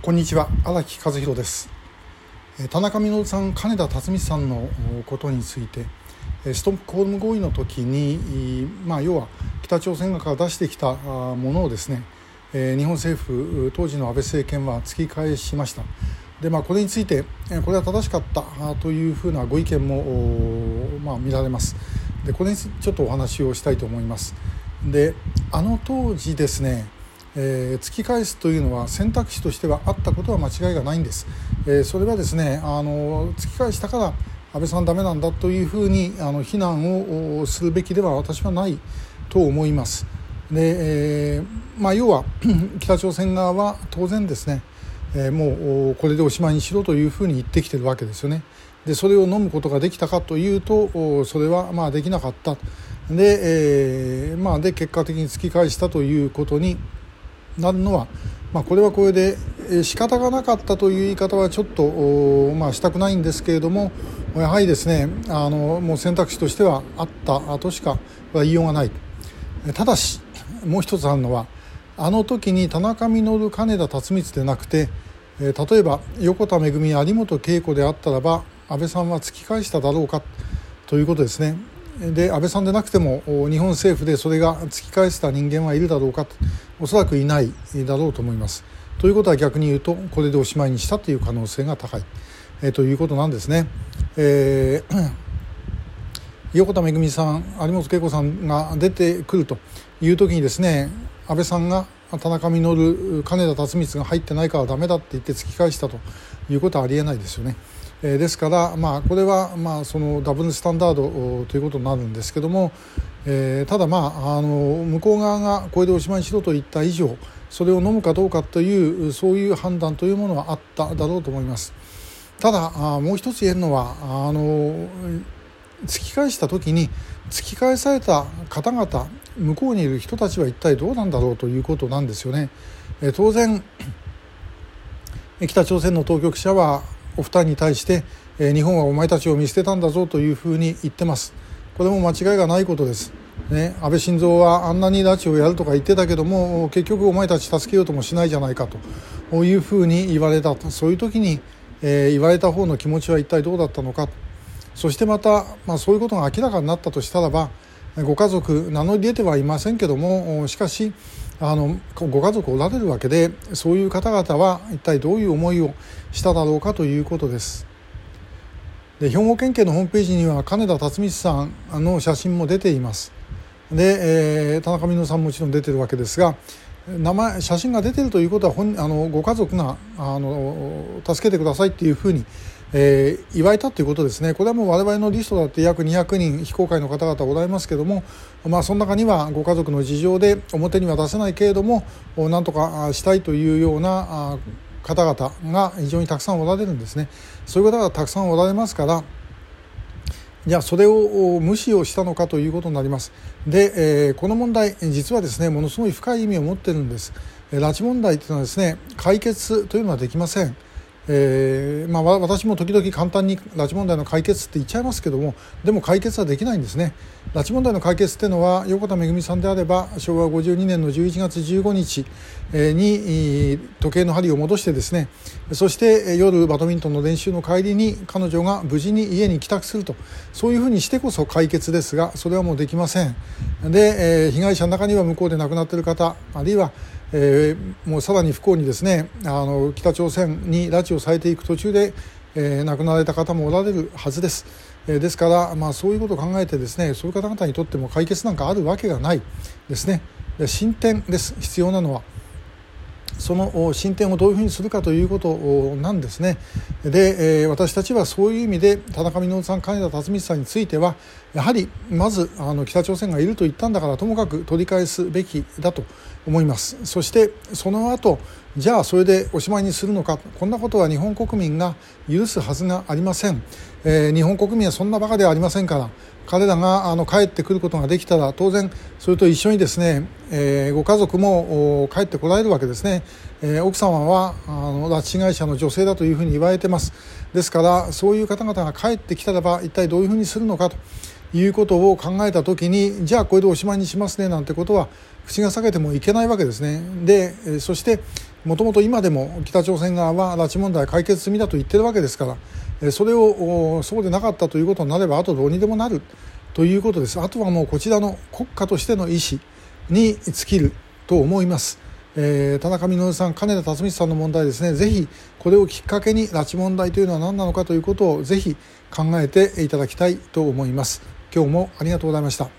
こんにちは荒木和弘です。田中稔さん金田辰巳さんのことについてストックホルム合意の時に、まあ、要は北朝鮮側から出してきたものをですね日本政府当時の安倍政権は突き返しました。で、まあ、これについてこれは正しかったというふうなご意見も、まあ、見られます。でこれにちょっとお話をしたいと思います。であの当時ですねえー、突き返すというのは選択肢としてはあったことは間違いがないんです、えー、それはですねあの突き返したから安倍さんダメなんだというふうにあの非難をするべきでは私はないと思います。で、えー、まあ、要は 北朝鮮側は当然ですね、えもうこれでおしまいにしろというふうに言ってきてるわけですよね。でそれを飲むことができたかというとそれはまあできなかった。で,、えまあ、で結果的に突き返したということになるのは、まあ、これはこれで仕方がなかったという言い方はちょっと、まあ、したくないんですけれどもやはりですねあのもう選択肢としてはあったとしか言いようがない。ただしもう一つあるのはあの時に田中稔金田辰光でなくて例えば横田めぐみ有本恵子であったらば安倍さんは突き返しただろうかということですね。で安倍さんでなくても日本政府でそれが突き返した人間はいるだろうかとおそらくいないだろうと思います。ということは逆に言うとこれでおしまいにしたという可能性が高い、えー、ということなんですね。えー 横田めぐみさん有本恵子さんが出てくるという時にですね安倍さんが田中稔金田辰光が入ってないからダメだって言って突き返したということはありえないですよね。えー、ですから、まあ、これは、まあ、そのダブルスタンダードということになるんですけども、えー、ただ、まあ、あの向こう側がこれでおしまいにしろと言った以上それを飲むかどうかというそういう判断というものはあっただろうと思います。ただもう一つ言えるのはあの突き返した時に突き返された方々向こうにいる人たちは一体どうなんだろうということなんですよね。え当然 北朝鮮の当局者はお二人に対して、え日本はお前たちを見捨てたんだぞというふうに言ってます。これも間違いがないことです。ね、安倍晋三はあんなに拉致をやるとか言ってたけども結局お前たち助けようともしないじゃないかというふうに言われたそういう時に、え、言われた方の気持ちは一体どうだったのかそしてまた、まあ、そういうことが明らかになったとしたらばご家族名乗り出てはいませんけどもしかしあのご家族おられるわけでそういう方々は一体どういう思いをしただろうかということです。で兵庫県警のホームページには金田辰光さんの写真も出ています。で、えー、田中美濃さんももちろん出てるわけですが名前写真が出てるということは本あのご家族があの助けてくださいっていうふうにえー、祝いたということですね、これはもう我々のリストだって約200人非公開の方々ございますけれども、まあ、その中にはご家族の事情で表には出せないけれども、なんとかしたいというような方々が非常にたくさんおられるんですね。そういう方がたくさんおられますからじゃあそれを無視をしたのかということになります。で、えー、この問題実はですねものすごい深い意味を持ってるんです。拉致問題というのはですね解決というのはできません。えーまあ、私も時々簡単に拉致問題の解決って言っちゃいますけどもでも解決はできないんですね。拉致問題の解決っていうのは横田めぐみさんであれば昭和52年の11月15日に時計の針を戻してですね。そして夜バドミントンの練習の帰りに彼女が無事に家に帰宅すると。そういうふうにしてこそ解決ですがそれはもうできません。で、えー、被害者の中には向こうで亡くなっている方あるいはえー、もうさらに不幸にですねあの北朝鮮に拉致をされていく途中で、えー、亡くなられた方もおられるはずです。えー、ですから、まあ、そういうことを考えてですねそういう方々にとっても解決なんかあるわけがないですね。進展です必要なのは。その進展をどういうふうにするかということなんですね。で、私たちはそういう意味で田中稔さん金田辰光さんについてはやはりまずあの北朝鮮がいると言ったんだからともかく取り返すべきだと思います。そしてその後じゃあそれでおしまいにするのか。こんなことは日本国民が許すはずがありません、えー、日本国民はそんなバカではありませんから彼らがあの帰ってくることができたら当然それと一緒にですね、えー、ご家族も帰ってこられるわけですね、えー、奥様はあの拉致被害者の女性だというふうに言われてます。ですからそういう方々が帰ってきたらば一体どういうふうにするのかということを考えた時にじゃあこれでおしまいにしますねなんてことは口が裂けてもいけないわけですね。でそしてもともと今でも北朝鮮側は拉致問題解決済みだと言ってるわけですからそれをそうでなかったということになればあとどうにでもなるということですあとはもうこちらの国家としての意思に尽きると思います。えー、田中稔さん、金田辰光さんの問題ですね、ぜひこれをきっかけに拉致問題というのは何なのかということをぜひ考えていただきたいと思います。今日もありがとうございました。